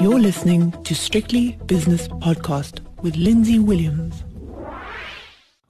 You're listening to Strictly Business Podcast with Lindsay Williams.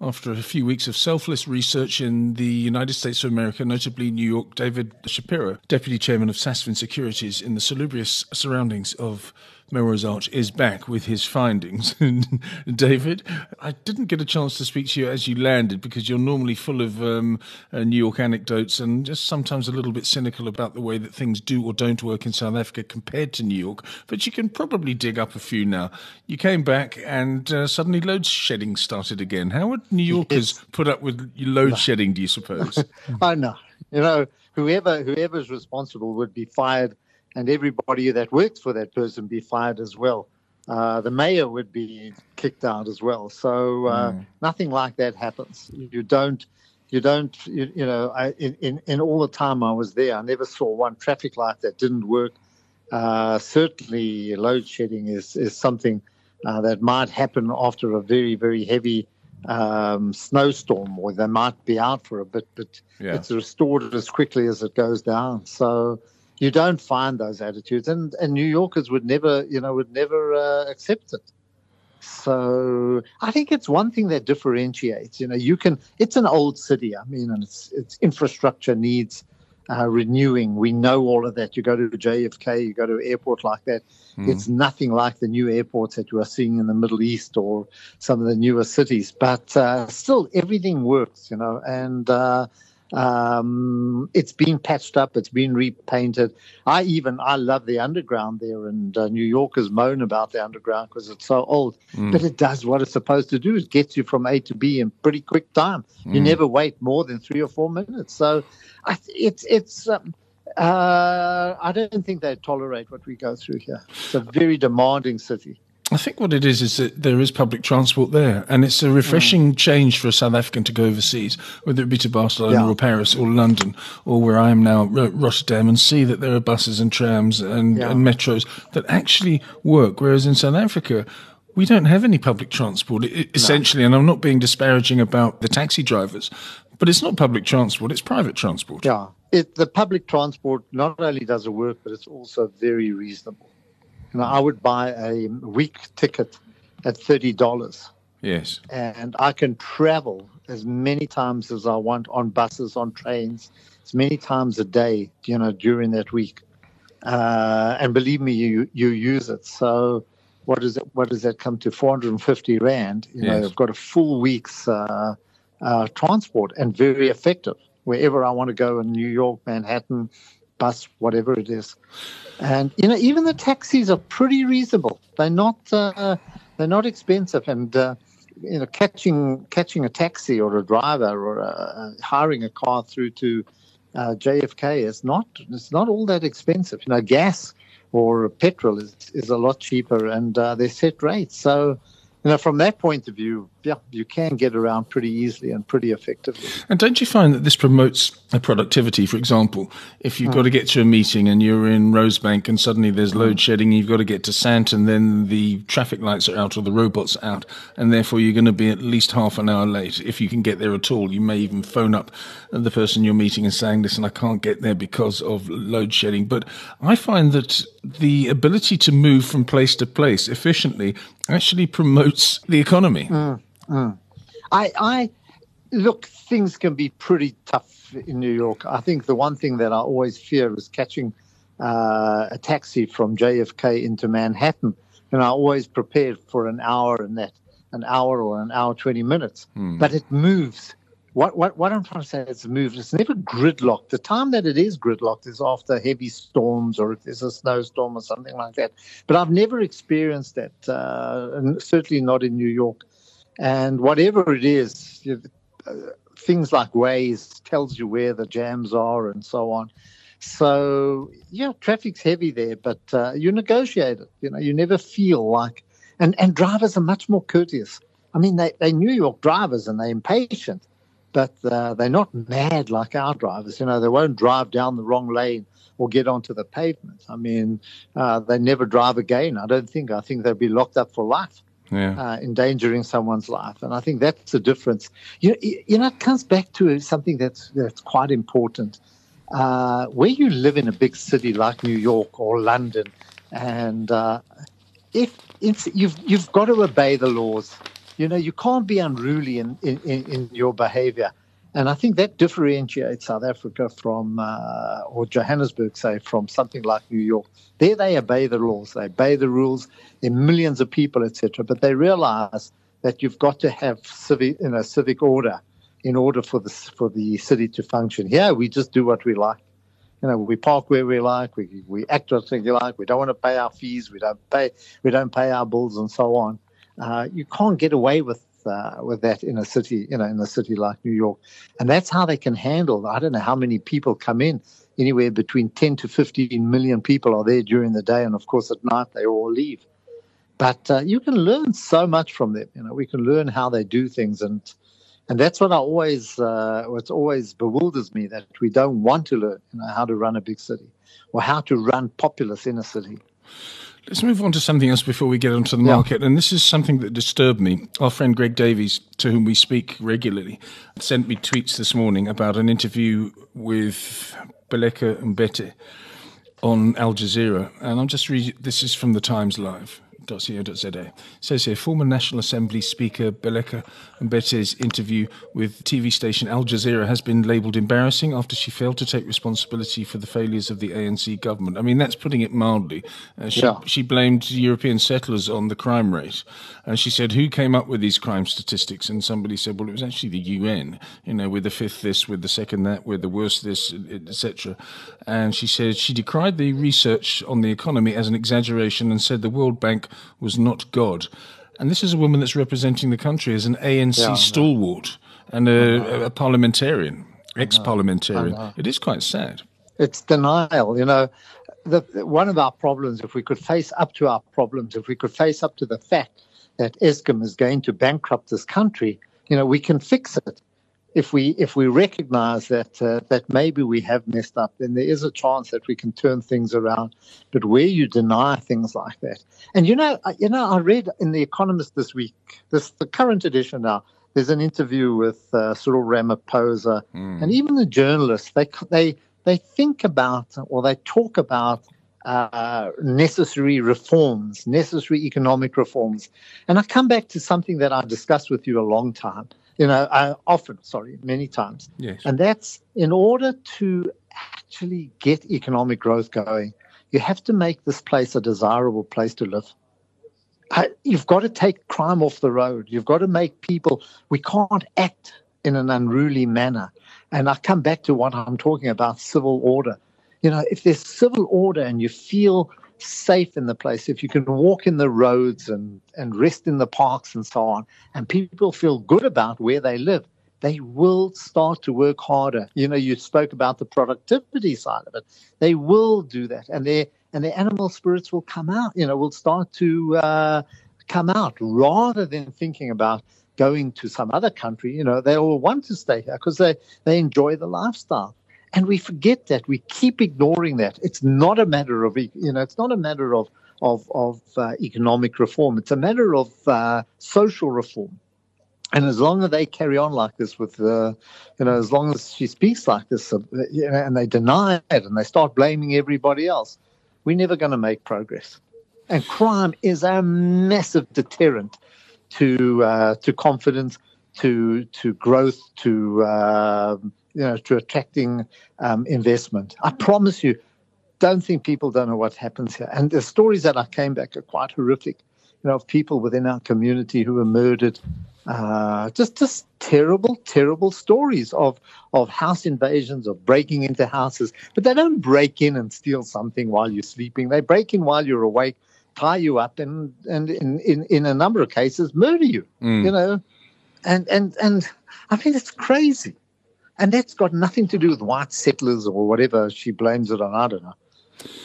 After a few weeks of selfless research in the United States of America, notably New York, David Shapiro, Deputy Chairman of Sasfin Securities, in the salubrious surroundings of Melrose Arch is back with his findings. David, I didn't get a chance to speak to you as you landed because you're normally full of um, uh, New York anecdotes and just sometimes a little bit cynical about the way that things do or don't work in South Africa compared to New York. But you can probably dig up a few now. You came back and uh, suddenly load shedding started again. How would New Yorkers yes. put up with load shedding, do you suppose? I know. You know, whoever whoever's responsible would be fired and everybody that works for that person be fired as well. Uh, the mayor would be kicked out as well. So uh, mm. nothing like that happens. You don't, you don't, you, you know. I, in, in, in all the time I was there, I never saw one traffic light that didn't work. Uh, certainly, load shedding is is something uh, that might happen after a very very heavy um, snowstorm, or they might be out for a bit, but yeah. it's restored as quickly as it goes down. So you don't find those attitudes, and and New Yorkers would never, you know, would never uh, accept it. So I think it's one thing that differentiates. You know, you can. It's an old city. I mean, and its its infrastructure needs uh, renewing. We know all of that. You go to JFK, you go to an airport like that. Mm. It's nothing like the new airports that you are seeing in the Middle East or some of the newer cities. But uh, still, everything works. You know, and uh, um, it's been patched up. It's been repainted. I even I love the underground there, and uh, New Yorkers moan about the underground because it's so old. Mm. But it does what it's supposed to do. It gets you from A to B in pretty quick time. Mm. You never wait more than three or four minutes. So I, it's it's. Um, uh, I don't think they tolerate what we go through here. It's a very demanding city. I think what it is is that there is public transport there, and it's a refreshing mm. change for a South African to go overseas, whether it be to Barcelona yeah. or Paris or London or where I am now, Rotterdam, and see that there are buses and trams and, yeah. and metros that actually work. Whereas in South Africa, we don't have any public transport, essentially. No. And I'm not being disparaging about the taxi drivers, but it's not public transport, it's private transport. Yeah. It, the public transport not only does it work, but it's also very reasonable. You know, I would buy a week ticket at thirty dollars. Yes. And I can travel as many times as I want on buses, on trains, as many times a day, you know, during that week. Uh, and believe me, you you use it. So what is it? What does that come to? Four hundred and fifty rand. You know, I've got a full week's uh, uh, transport and very effective wherever I want to go in New York, Manhattan, bus, whatever it is. And you know, even the taxis are pretty reasonable. They're not uh, they're not expensive, and uh, you know, catching catching a taxi or a driver or uh, hiring a car through to uh, JFK is not it's not all that expensive. You know, gas or petrol is is a lot cheaper, and uh, they're set rates. So you know, from that point of view, yeah, you can get around pretty easily and pretty effectively. And don't you find that this promotes a productivity? For example, if you've mm. got to get to a meeting and you're in Rosebank and suddenly there's load shedding, you've got to get to Sandton, then the traffic lights are out or the robots are out, and therefore you're going to be at least half an hour late. If you can get there at all, you may even phone up the person you're meeting and saying, listen, I can't get there because of load shedding. But I find that the ability to move from place to place efficiently actually promotes the economy. Mm. Mm. I, I look, things can be pretty tough in New York. I think the one thing that I always fear is catching uh, a taxi from JFK into Manhattan. And I always prepared for an hour and that, an hour or an hour, 20 minutes. Mm. But it moves. What, what, what I'm trying to say is it moves. It's never gridlocked. The time that it is gridlocked is after heavy storms or if there's a snowstorm or something like that. But I've never experienced that, uh, and certainly not in New York. And whatever it is, you, uh, things like Waze tells you where the jams are and so on. So yeah, traffic's heavy there, but uh, you negotiate it. You know, you never feel like, and and drivers are much more courteous. I mean, they they New York drivers and they're impatient, but uh, they're not mad like our drivers. You know, they won't drive down the wrong lane or get onto the pavement. I mean, uh, they never drive again. I don't think. I think they'll be locked up for life yeah. uh, endangering someone's life. And I think that's the difference. You, you know, it comes back to something that's, that's quite important. Uh, where you live in a big city like New York or London, And uh, if you've you've got to obey the laws, you know you can't be unruly in in, in your behaviour. And I think that differentiates South Africa from, uh, or Johannesburg, say, from something like New York. There they obey the laws, they obey the rules. Are millions of people, etc. But they realize that you've got to have civic, you know, civic order in order for the for the city to function. Here, we just do what we like. You know, we park where we like, we we act what we like. We don't want to pay our fees, we don't pay we don't pay our bills, and so on. Uh, you can't get away with uh, with that in a city, you know, in a city like New York, and that's how they can handle. I don't know how many people come in. Anywhere between 10 to 15 million people are there during the day, and of course at night they all leave. But uh, you can learn so much from them. You know, we can learn how they do things, and and that's what I always uh, what always bewilders me that we don't want to learn you know, how to run a big city or how to run populous in a city. Let's move on to something else before we get onto the yeah. market. And this is something that disturbed me. Our friend Greg Davies, to whom we speak regularly, sent me tweets this morning about an interview with Baleka Mbete on Al Jazeera. And I'm just reading, this is from the Times Live co.za. says here, former National Assembly Speaker Baleka Mbete's interview with TV station Al Jazeera has been labelled embarrassing after she failed to take responsibility for the failures of the ANC government. I mean, that's putting it mildly. Uh, she, yeah. she blamed European settlers on the crime rate. And she said, who came up with these crime statistics? And somebody said, well, it was actually the UN, you know, with the fifth this, with the second that, with the worst this, etc. And she said she decried the research on the economy as an exaggeration and said the World Bank was not God. And this is a woman that's representing the country as an ANC yeah, stalwart and a, a parliamentarian, ex parliamentarian. It is quite sad. It's denial. You know, the, one of our problems, if we could face up to our problems, if we could face up to the fact that Eskom is going to bankrupt this country, you know, we can fix it if we if we recognize that uh, that maybe we have messed up, then there is a chance that we can turn things around. But where you deny things like that, and you know, you know, I read in the Economist this week, this the current edition now. There's an interview with uh, Cyril Ramaphosa, mm. and even the journalists they they they think about or they talk about uh, necessary reforms, necessary economic reforms. And I come back to something that I discussed with you a long time you know, uh, often, sorry, many times. Yes. And that's in order to actually get economic growth going, you have to make this place a desirable place to live. Uh, you've got to take crime off the road. You've got to make people, we can't act in an unruly manner. And I come back to what I'm talking about civil order. You know, if there's civil order and you feel safe in the place, if you can walk in the roads and, and rest in the parks and so on, and people feel good about where they live, they will start to work harder. You know, you spoke about the productivity side of it. They will do that, and their and their animal spirits will come out. You know, will start to uh, come out rather than thinking about going to some other country. You know, they all want to stay here because they they enjoy the lifestyle. And we forget that. We keep ignoring that. It's not a matter of, you know, it's not a matter of, of, of uh, economic reform. It's a matter of uh, social reform. And as long as they carry on like this with, uh, you know, as long as she speaks like this, uh, and they deny it and they start blaming everybody else, we're never going to make progress. And crime is a massive deterrent to uh, to confidence, to to growth, to um, you know, to attracting um, investment. I promise you, don't think people don't know what happens here. And the stories that I came back are quite horrific. You know, of people within our community who were murdered. Uh, just, just terrible, terrible stories of of house invasions, of breaking into houses. But they don't break in and steal something while you're sleeping. They break in while you're awake, tie you up, and and in in, in a number of cases murder you. Mm. You know, and and and I mean it's crazy. And that's got nothing to do with white settlers or whatever she blames it on. I don't know.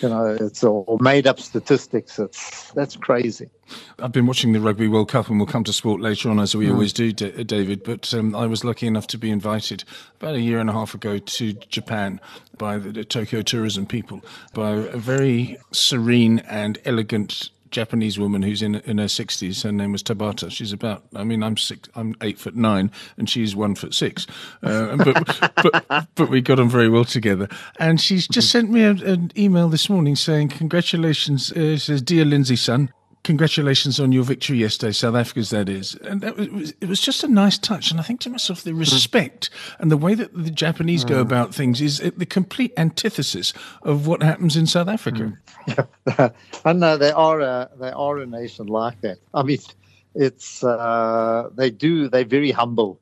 You know, it's all made up statistics. It's that's crazy. I've been watching the Rugby World Cup, and we'll come to sport later on, as we mm. always do, D- David. But um, I was lucky enough to be invited about a year and a half ago to Japan by the, the Tokyo tourism people, by a very serene and elegant Japanese woman who's in in her sixties. Her name was Tabata. She's about. I mean, I'm six. I'm eight foot nine, and she's one foot six. Uh, but, but but we got on very well together. And she's just sent me a, an email this morning saying, "Congratulations." Uh, says, "Dear Lindsay, son." Congratulations on your victory yesterday, South Africa's that is, and that was, it was just a nice touch. And I think to myself, the respect and the way that the Japanese go about things is the complete antithesis of what happens in South Africa. Yeah, I know they are a, they are a nation like that. I mean, it's uh, they do they're very humble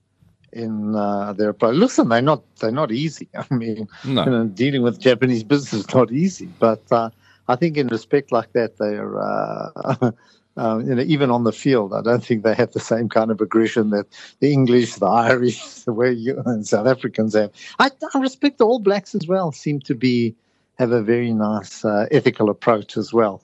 in uh, their approach. Listen, they're not they're not easy. I mean, No. you know, dealing with Japanese business is not easy. But uh, I think in respect like that, they're uh, uh, you know even on the field, I don't think they have the same kind of aggression that the English, the Irish, the way you and South Africans have. I, I respect All Blacks as well. Seem to be have a very nice uh, ethical approach as well.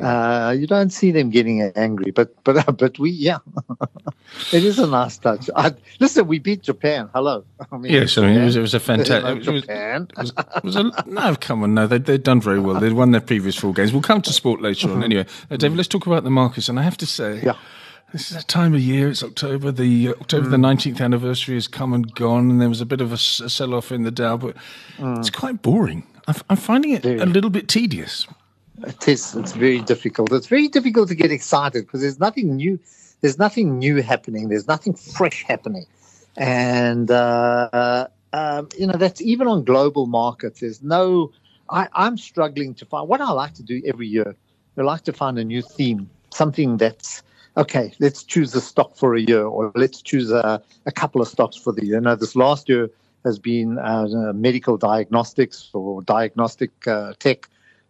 Uh, you don't see them getting angry, but but but we yeah, it is a nice touch. I, listen, we beat Japan. Hello. I mean, Yes, I mean it was, it was a fantastic. Hello, It was, Japan. it was, it was a, no, come on, no, they, they've done very well. They've won their previous four games. We'll come to sport later on. Anyway, uh, David, let's talk about the Marcus. And I have to say, Yeah. this is a time of year. It's October. The uh, October the nineteenth anniversary has come and gone, and there was a bit of a sell-off in the Dow, but it's quite boring. I'm, I'm finding it a little bit tedious. It is. It's very difficult. It's very difficult to get excited because there's nothing new. There's nothing new happening. There's nothing fresh happening, and uh, um, you know that's even on global markets. There's no. I, I'm struggling to find what I like to do every year. I like to find a new theme, something that's okay. Let's choose a stock for a year, or let's choose a, a couple of stocks for the year. Know, this last year has been uh, medical diagnostics or diagnostic uh, tech.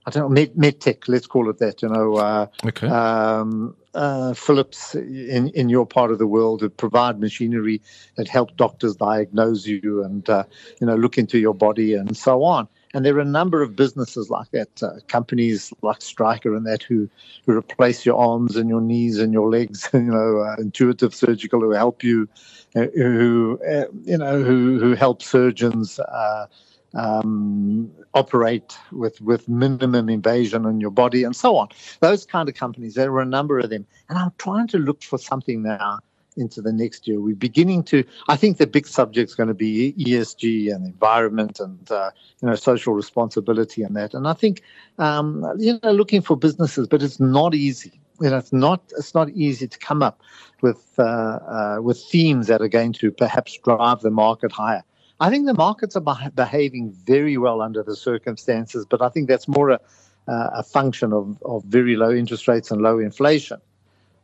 I don't know, med, med tech, let's call it that. You know, uh, Okay. um, uh, Philips in, in your part of the world that provide machinery that help doctors diagnose you and uh, you know look into your body and so on. And there are a number of businesses like that, uh, companies like Stryker and that who who replace your arms and your knees and your legs. You know, uh, intuitive surgical who help you, uh, who uh, you know who who help surgeons. Um, operate with with minimum invasion on your body and so on. Those kind of companies. There are a number of them, and I'm trying to look for something now into the next year. We're beginning to. I think the big subject is going to be ESG and environment and uh, you know social responsibility and that. And I think um, you know looking for businesses, but it's not easy. You know, it's not it's not easy to come up with uh, uh, with themes that are going to perhaps drive the market higher. I think the markets are behaving very well under the circumstances, but I think that's more a, a function of, of very low interest rates and low inflation.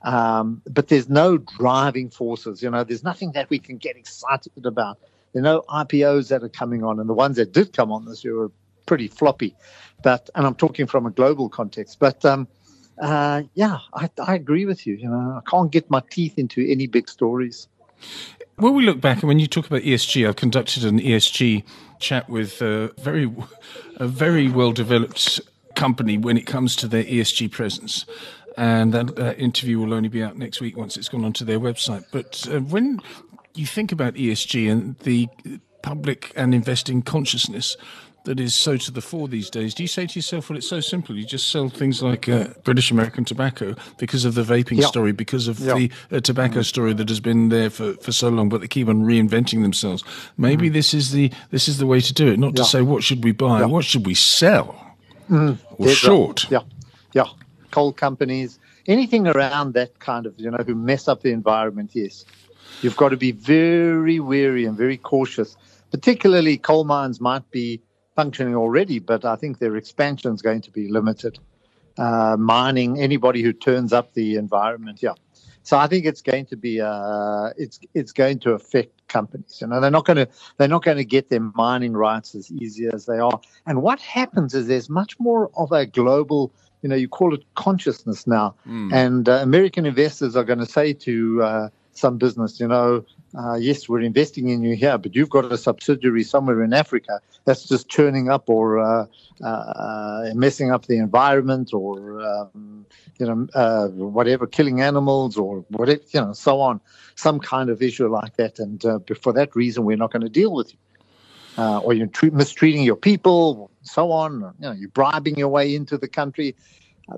Um, but there's no driving forces. You know, there's nothing that we can get excited about. There are no IPOs that are coming on, and the ones that did come on this year were pretty floppy. But and I'm talking from a global context. But um, uh, yeah, I, I agree with you. You know, I can't get my teeth into any big stories. When we look back, and when you talk about ESG, I've conducted an ESG chat with a very, a very well developed company when it comes to their ESG presence. And that uh, interview will only be out next week once it's gone onto their website. But uh, when you think about ESG and the public and investing consciousness that is so to the fore these days, do you say to yourself, well, it's so simple. You just sell things like uh, British American tobacco because of the vaping Yeah. story, because of Yeah. the uh, tobacco story that has been there for, for so long, but they keep on reinventing themselves. Maybe this is the this is the way to do it. Not to say what should we buy, what should we sell, or Dead right. short. Yeah, yeah. Coal companies, anything around that kind of, you know, who mess up the environment, yes. You've got to be very wary and very cautious. Particularly coal mines might be functioning already, but I think their expansion is going to be limited. Uh, mining, anybody who turns up the environment, yeah. So I think it's going to be uh, it's it's going to affect companies. You know, they're not going to they're not going to get their mining rights as easy as they are. And what happens is there's much more of a global, you know, you call it consciousness now. And uh, American investors are going to say to uh, some business, you know, uh, yes, we're investing in you here, but you've got a subsidiary somewhere in Africa that's just churning up or uh, uh, messing up the environment or, um, you know, uh, whatever, killing animals or whatever, you know, so on, some kind of issue like that. And uh, for that reason, we're not going to deal with you. Uh, or you're tre- mistreating your people, so on. You know, you're bribing your way into the country.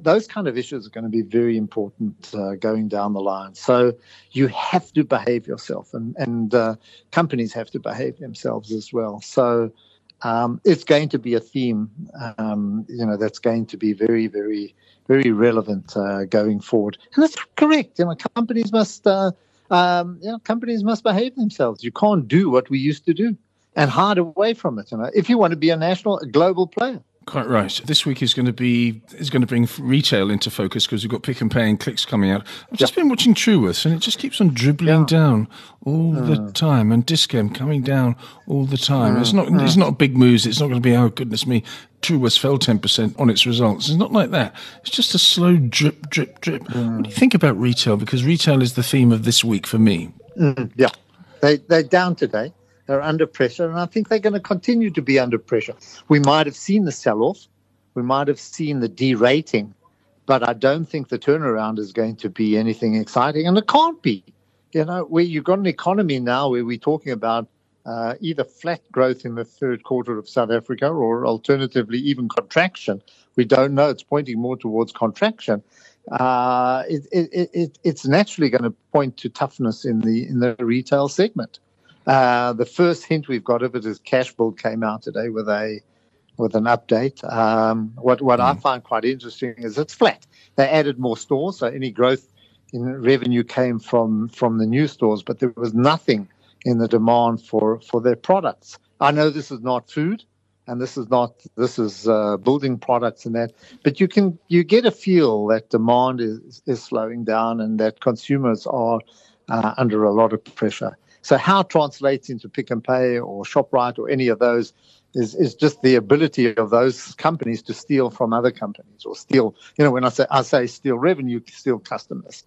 Those kind of issues are going to be very important uh, going down the line. So you have to behave yourself, and and uh, companies have to behave themselves as well. So um, it's going to be a theme, um, you know, that's going to be very, very, very relevant uh, going forward. And that's correct. You know, companies must, uh, um, you know, companies must behave themselves. You can't do what we used to do and hide away from it. You know, if you want to be a national, a global player. Quite right. This week is going to be is going to bring retail into focus because we've got Pick n Pay and clicks coming out. I've just been watching Truworths and it just keeps on dribbling yeah. down all uh. the time, and Dis-Chem coming down all the time. Uh. It's not uh. it's not big moves. It's not going to be oh goodness me, Truworths fell ten percent on its results. It's not like that. It's just a slow drip, drip, drip. What do you think about retail? Because retail is the theme of this week for me. Mm, yeah, they they're down today. They're under pressure, and I think they're going to continue to be under pressure. We might have seen the sell off, we might have seen the derating, but I don't think the turnaround is going to be anything exciting, and it can't be. You know, where you've got an economy now where we're talking about uh, either flat growth in the third quarter of South Africa or alternatively even contraction. We don't know. It's pointing more towards contraction. Uh, it, it, it, it's naturally going to point to toughness in the in the retail segment. Uh, the first hint we've got of it is Cashbuild came out today with a with an update. Um, what what mm. I find quite interesting is it's flat. They added more stores, so any growth in revenue came from from the new stores, but there was nothing in the demand for for their products. I know this is not food, and this is not this is uh, building products and that, but you can you get a feel that demand is is slowing down and that consumers are uh, under a lot of pressure. So how it translates into Pick n Pay or Shoprite or any of those is, is just the ability of those companies to steal from other companies or steal, you know, when I say, I say steal revenue, steal customers.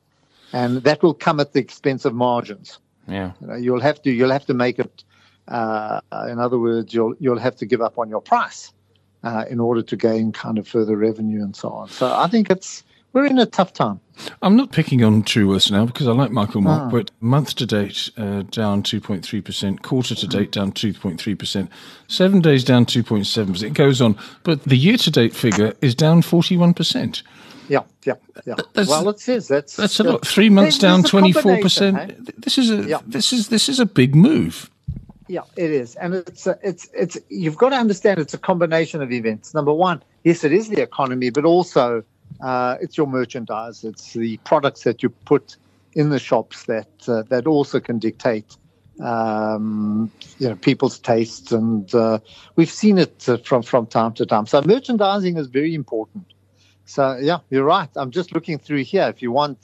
And that will come at the expense of margins. Yeah. You know, you'll have to, you'll have to make it, uh, in other words, you'll, you'll have to give up on your price, uh, in order to gain kind of further revenue and so on. So I think it's, we're in a tough time. I'm not picking on Truworths now because I like Michael Mark, ah. but month to date uh, down 2.3%, quarter to date down 2.3%, seven days down 2.7%. It goes on, but the year to date figure is down 41%. Yeah, yeah, yeah. That's, well, it says that's that's a lot. Three months down, twenty four percent. This is a yeah. this is this is a big move. Yeah, it is, and it's a, it's it's. You've got to understand it's a combination of events. Number one, yes, it is the economy, but also uh, it's your merchandise. It's the products that you put in the shops that uh, that also can dictate um, you know people's tastes, and uh, we've seen it uh, from from time to time. So merchandising is very important. So yeah, you're right. I'm just looking through here. If you want,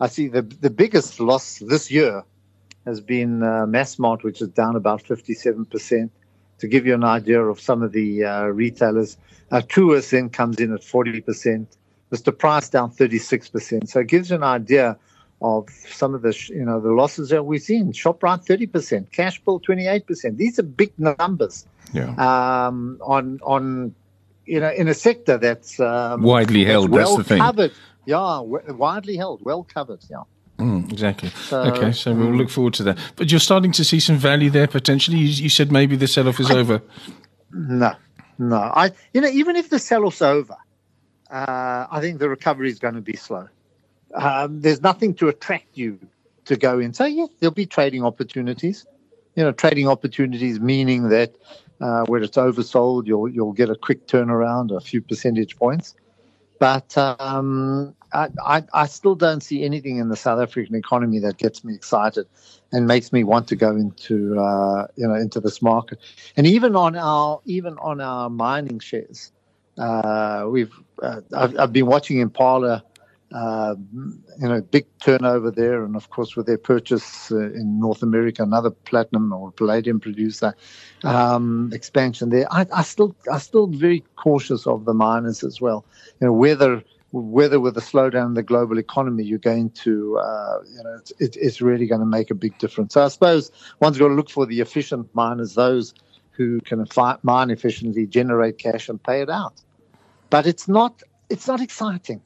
I see the the biggest loss this year has been uh, Massmart, which is down about 57 percent. To give you an idea of some of the uh, retailers, uh, then comes in at 40 percent. Mr. Price down 36%. So it gives you an idea of some of the, you know, the losses that we've seen. Shoprite 30%, Cashbuild 28%. These are big numbers. Yeah. Um, on on you know in a sector that's um, widely held. That's, well that's the thing. Covered. Yeah, w- widely held, well covered. Yeah. Mm, exactly. So, okay, so we'll look forward to that. But you're starting to see some value there potentially. You, you said maybe the sell-off is I, over. No, no. I, you know, even if the sell-off's over, uh, I think the recovery is going to be slow. Um, there's nothing to attract you to go in. So, yeah, there'll be trading opportunities. You know, trading opportunities meaning that uh, where it's oversold, you'll you'll get a quick turnaround, a few percentage points. But um, I, I, I still don't see anything in the South African economy that gets me excited and makes me want to go into uh, you know into this market. And even on our even on our mining shares, uh, we've uh, I've, I've, been watching Impala, uh, you know, big turnover there, and of course with their purchase uh, in North America, another platinum or palladium producer um, expansion there. I, I still I still very cautious of the miners as well. You know whether whether with the slowdown in the global economy, you're going to, uh, you know, it's, it, it's really going to make a big difference. So I suppose one's got to look for the efficient miners, those who can mine efficiently, generate cash, and pay it out but it's not it's not exciting.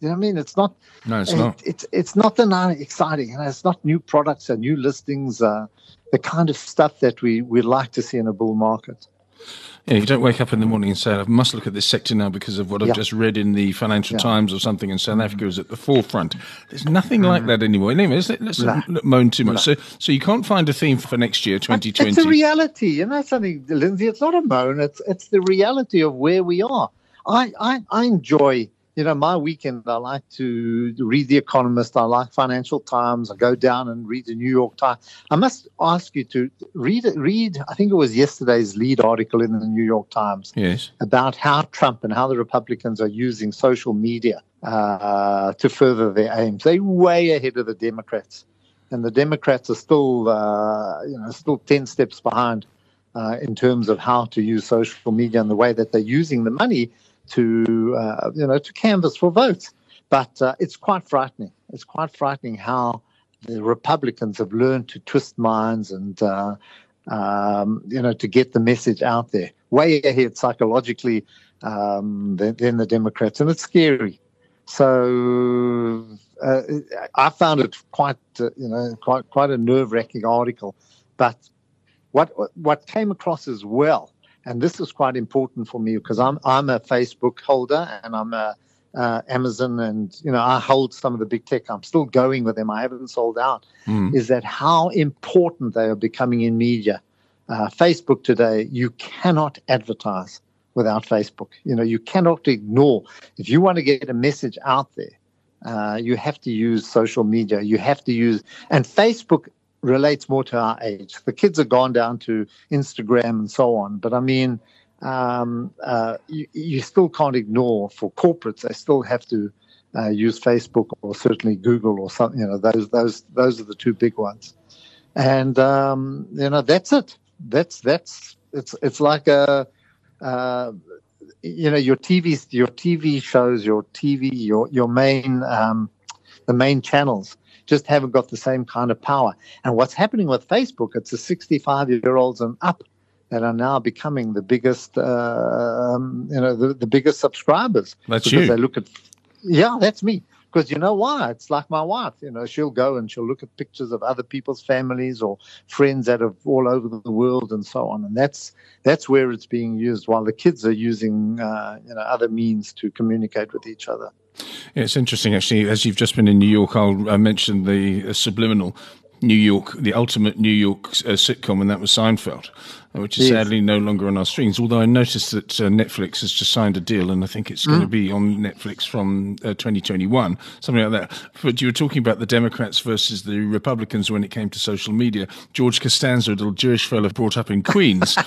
You know what I mean? It's not. No, it's it, not. It's it's not the exciting. You know, it's not new products and new listings. Uh, the kind of stuff that we we like to see in a bull market. Yeah, you don't wake up in the morning and say, I must look at this sector now because of what I've just read in the Financial Yeah. Times or something, and South Africa is at the forefront. There's nothing like that anymore. Anyway, let's, let's No. not moan too much. So, so you can't find a theme for next year, 2020. It's a reality, you know something, Lindsay. It's not a moan. It's it's the reality of where we are. I I, I enjoy. You know, my weekend, I like to read The Economist. I like Financial Times. I go down and read the New York Times. I must ask you to read read. I think it was yesterday's lead article in the New York Times yes. about how Trump and how the Republicans are using social media uh, to further their aims. They're way ahead of the Democrats, and the Democrats are still, uh, you know, still ten steps behind uh, in terms of how to use social media and the way that they're using the money to, uh, you know, to canvass for votes. But uh, it's quite frightening. It's quite frightening how the Republicans have learned to twist minds and. Uh, um, you know, to get the message out there, way ahead psychologically um, than, than the Democrats, and it's scary. So uh, I found it quite, uh, you know, quite quite a nerve-wracking article. But what what came across as well, and this is quite important for me because I'm I'm a Facebook holder and I'm a uh, Amazon and you know I hold some of the big tech. I'm still going with them. I haven't sold out. Mm. Is that how important they are becoming in media? Uh, Facebook today, you cannot advertise without Facebook. You know, you cannot ignore. If you want to get a message out there, uh, you have to use social media. You have to use, and Facebook relates more to our age. The kids have gone down to Instagram and so on. But I mean, um, uh, you, you still can't ignore for corporates. They still have to uh, use Facebook or certainly Google or something. You know, those those those are the two big ones. And um, you know, that's it. That's that's it's it's like a. Uh, you know your TV your TV shows your TV your your main um, the main channels just haven't got the same kind of power. And what's happening with Facebook? It's the 65 year olds and up that are now becoming the biggest uh, um, you know the, the biggest subscribers That's because you. they look at yeah that's me because you know why it's like my wife you know she'll go and she'll look at pictures of other people's families or friends that are all over the world and so on and that's that's where it's being used while the kids are using uh, you know other means to communicate with each other It's interesting, actually. As you've just been in New York, I'll uh, mention the uh, subliminal New York, the ultimate New York uh, sitcom, and that was Seinfeld, which is sadly no longer on our screens. Although I noticed that uh, Netflix has just signed a deal, and I think it's going to be on Netflix from uh, 2021, something like that. But you were talking about the Democrats versus the Republicans when it came to social media. George Costanza, a little Jewish fellow brought up in Queens,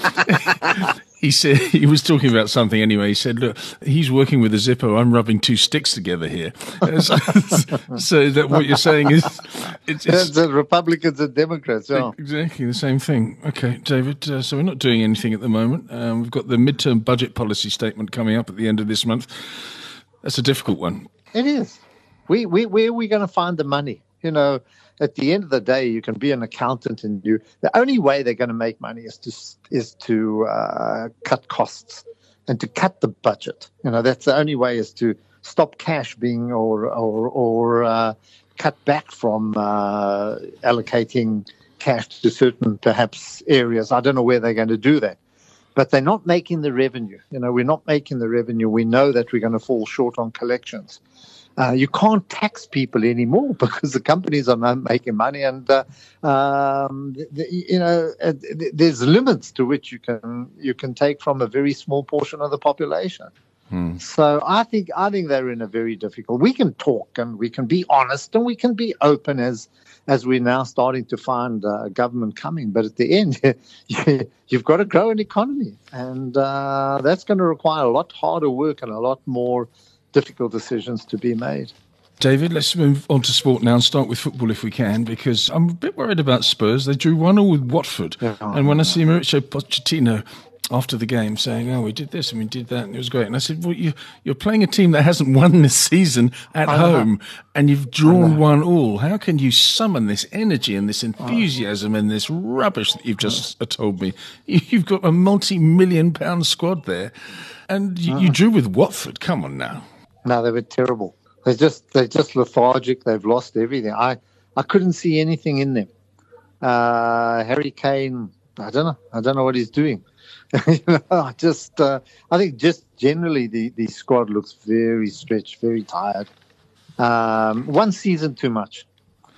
he said he was talking about something anyway. He said, "Look, he's working with a Zippo. I'm rubbing two sticks together here." so, so that what you're saying is, it's, It's it's the Republicans and Democrats. Yeah. exactly the same thing. Okay, David. Uh, so we're not doing anything at the moment. Um, we've got the midterm budget policy statement coming up at the end of this month. That's a difficult one. It is. We, we, where are we going to find the money? You know, at the end of the day, you can be an accountant and you. The only way they're going to make money is to is to uh, cut costs and to cut the budget. You know, that's the only way is to stop cash being or or or uh, cut back from uh, allocating cash to certain perhaps areas. I don't know where they're going to do that but they're not making the revenue. You know, we're not making the revenue. We know that we're going to fall short on collections. Uh, you can't tax people anymore because the companies are not making money, and uh, um, the, you know uh, th- there's limits to which you can you can take from a very small portion of the population. Hmm. So I think I think they're in a very difficult. We can talk and we can be honest and we can be open as as we're now starting to find uh, government coming. But at the end, you, you've got to grow an economy, and uh, that's going to require a lot harder work and a lot more difficult decisions to be made. David, let's move on to sport now and start with football if we can, because I'm a bit worried about Spurs. They drew one all with Watford, Yeah. and when I see Mauricio Pochettino after the game saying, "Oh, we did this and we did that, and it was great," and I said, "Well, you, you're playing a team that hasn't won this season at I know. home, and you've drawn one all. How can you summon this energy and this enthusiasm and this rubbish that you've just uh, told me? You- You've got a multi-million pound squad there, and you, you drew with Watford. Come on now." No, they were terrible. They're just they're just lethargic. They've lost everything. I I couldn't see anything in them. Uh, Harry Kane I don't know. I don't know what he's doing. you know, I just, uh, I think just generally the, the squad looks very stretched, very tired. Um, one season too much.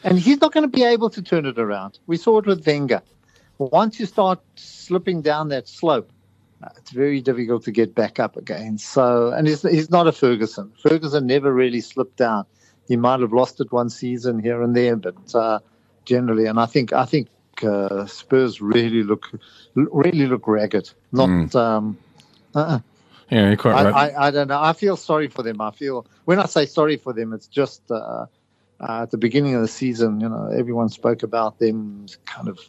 And he's not going to be able to turn it around. We saw it with Wenger. Once you start slipping down that slope, uh, it's very difficult to get back up again. So, and he's, he's not a Ferguson. Ferguson never really slipped down. He might have lost it one season here and there, but uh, generally, and I think I think uh, Spurs really look really look ragged. Not. Mm. Um, uh-uh. Yeah, you're quite I, right. I, I, don't know. I feel sorry for them. I feel when I say sorry for them, it's just uh, uh, at the beginning of the season. You know, everyone spoke about them kind of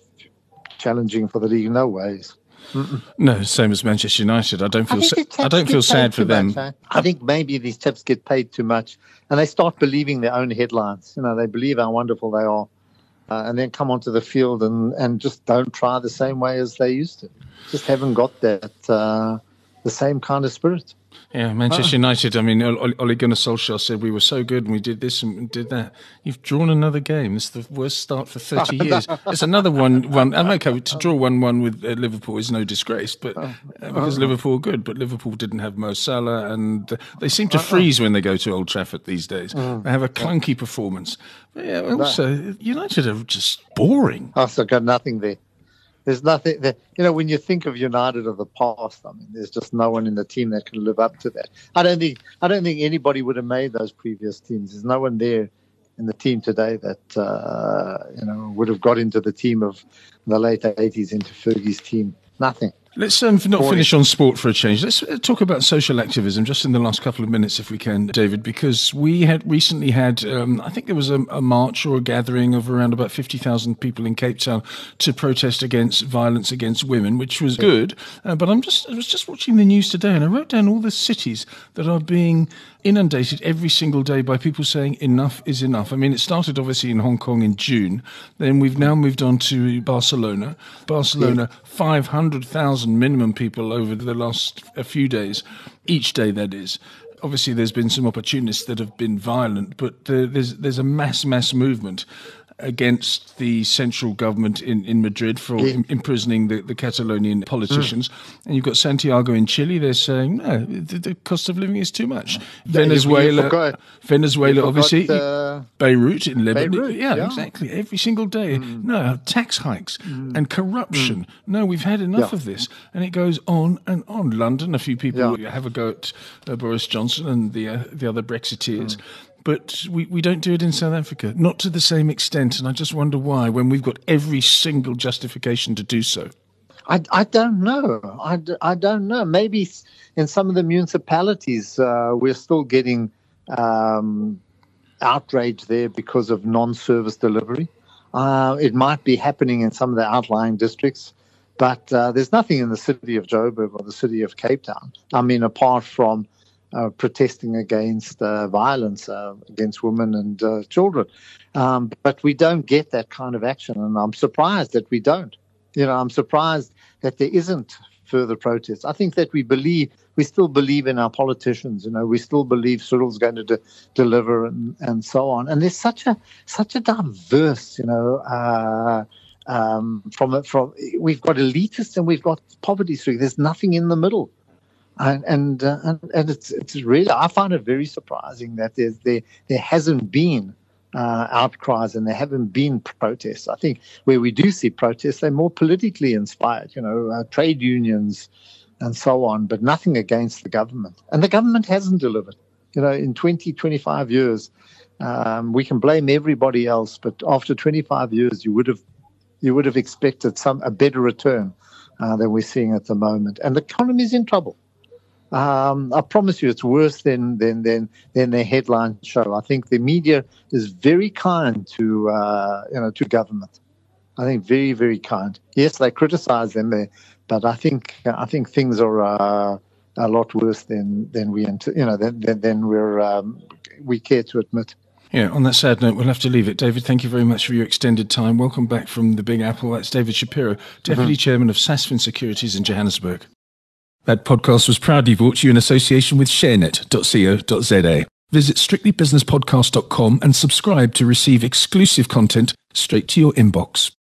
challenging for the league. No ways. Mm-mm. No, same as Manchester United. I don't feel. I, sa- I don't feel sad for them. Much, eh? I think maybe these tips get paid too much, and they start believing their own headlines. You know, they believe how wonderful they are, uh, and then come onto the field and and just don't try the same way as they used to. Just haven't got that uh, the same kind of spirit. Yeah, Manchester oh. United. I mean, Ole Gunnar Solskjaer said we were so good and we did this and did that. You've drawn another game. It's the worst start for thirty years. It's another one. One. I'm okay to draw one-one with uh, Liverpool is no disgrace, but uh, because Liverpool are good, but Liverpool didn't have Mo Salah, and uh, they seem to freeze when they go to Old Trafford these days. Mm. They have a clunky performance. But yeah, also United are just boring. I've got nothing there. There's nothing that, you know, when you think of United of the past, I mean, there's just no one in the team that can live up to that. I don't think, I don't think anybody would have made those previous teams. There's no one there in the team today that, uh, you know, would have got into the team of the late 80s into Fergie's team. Nothing. Let's um, not finish on sport for a change. Let's uh, talk about social activism just in the last couple of minutes, if we can, David, because we had recently had, um, I think there was a, a, march or a gathering of around about 50,000 people in Cape Town to protest against violence against women, which was good. Uh, but I'm just, I was just watching the news today and I wrote down all the cities that are being inundated every single day by people saying enough is enough. I mean, it started obviously in Hong Kong in June. Then we've now moved on to Barcelona. Barcelona, 500,000 minimum people over the last a few days, each day that is obviously there's been some opportunists that have been violent, but there's there's a mass mass movement against the central government in, in Madrid for yeah. imprisoning the, the Catalonian politicians. Mm. And you've got Santiago in Chile, they're saying, no, the, the cost of living is too much. Yeah, Venezuela, forgot, Venezuela, obviously, uh, Beirut in Lebanon. Beirut, yeah, yeah, exactly. Every single day. Mm. No, tax hikes mm. and corruption. Mm. No, we've had enough of this. And it goes on and on. London, a few people have a go at uh, Boris Johnson and the, uh, the other Brexiteers. But we, we don't do it in South Africa, not to the same extent. And I just wonder why, when we've got every single justification to do so. I, I don't know. I, I don't know. Maybe in some of the municipalities, uh, we're still getting um, outrage there because of non service delivery. Uh, it might be happening in some of the outlying districts, but uh, there's nothing in the city of Joburg or the city of Cape Town. I mean, apart from uh, protesting against uh, violence uh, against women and uh, children. Um, but we don't get that kind of action, and I'm surprised that we don't. You know, I'm surprised that there isn't further protests. I think that we believe, we still believe in our politicians. You know, we still believe Cyril's going to de- deliver and, and so on. And there's such a such a diverse, you know. Uh, um, from from we've got elitists and we've got poverty stricken. There's nothing in the middle and and, uh, and, it's it's really I find it very surprising that there's there there hasn't been uh, outcries and there haven't been protests. I think where we do see protests, they're more politically inspired. You know, uh, trade unions and so on, but nothing against the government. And the government hasn't delivered. You know, in 20, 25 years, um, we can blame everybody else, but after 25 years, you would have you would have expected some a better return uh, than we're seeing at the moment. And the economy is in trouble. Um, I promise you, it's worse than than than than their headline show. I think the media is very kind to uh, you know to government. I think very very kind. Yes, they criticise them there, but I think I think things are uh, a lot worse than than we you know than than, than we're um, we care to admit. Yeah, on that sad note, we'll have to leave it. David, thank you very much for your extended time. Welcome back from the Big Apple. That's David Shapiro, Deputy mm-hmm. Chairman of Sasfin Securities in Johannesburg. That podcast was proudly brought to you in association with sharenet.co.za. Visit strictlybusinesspodcast.com and subscribe to receive exclusive content straight to your inbox.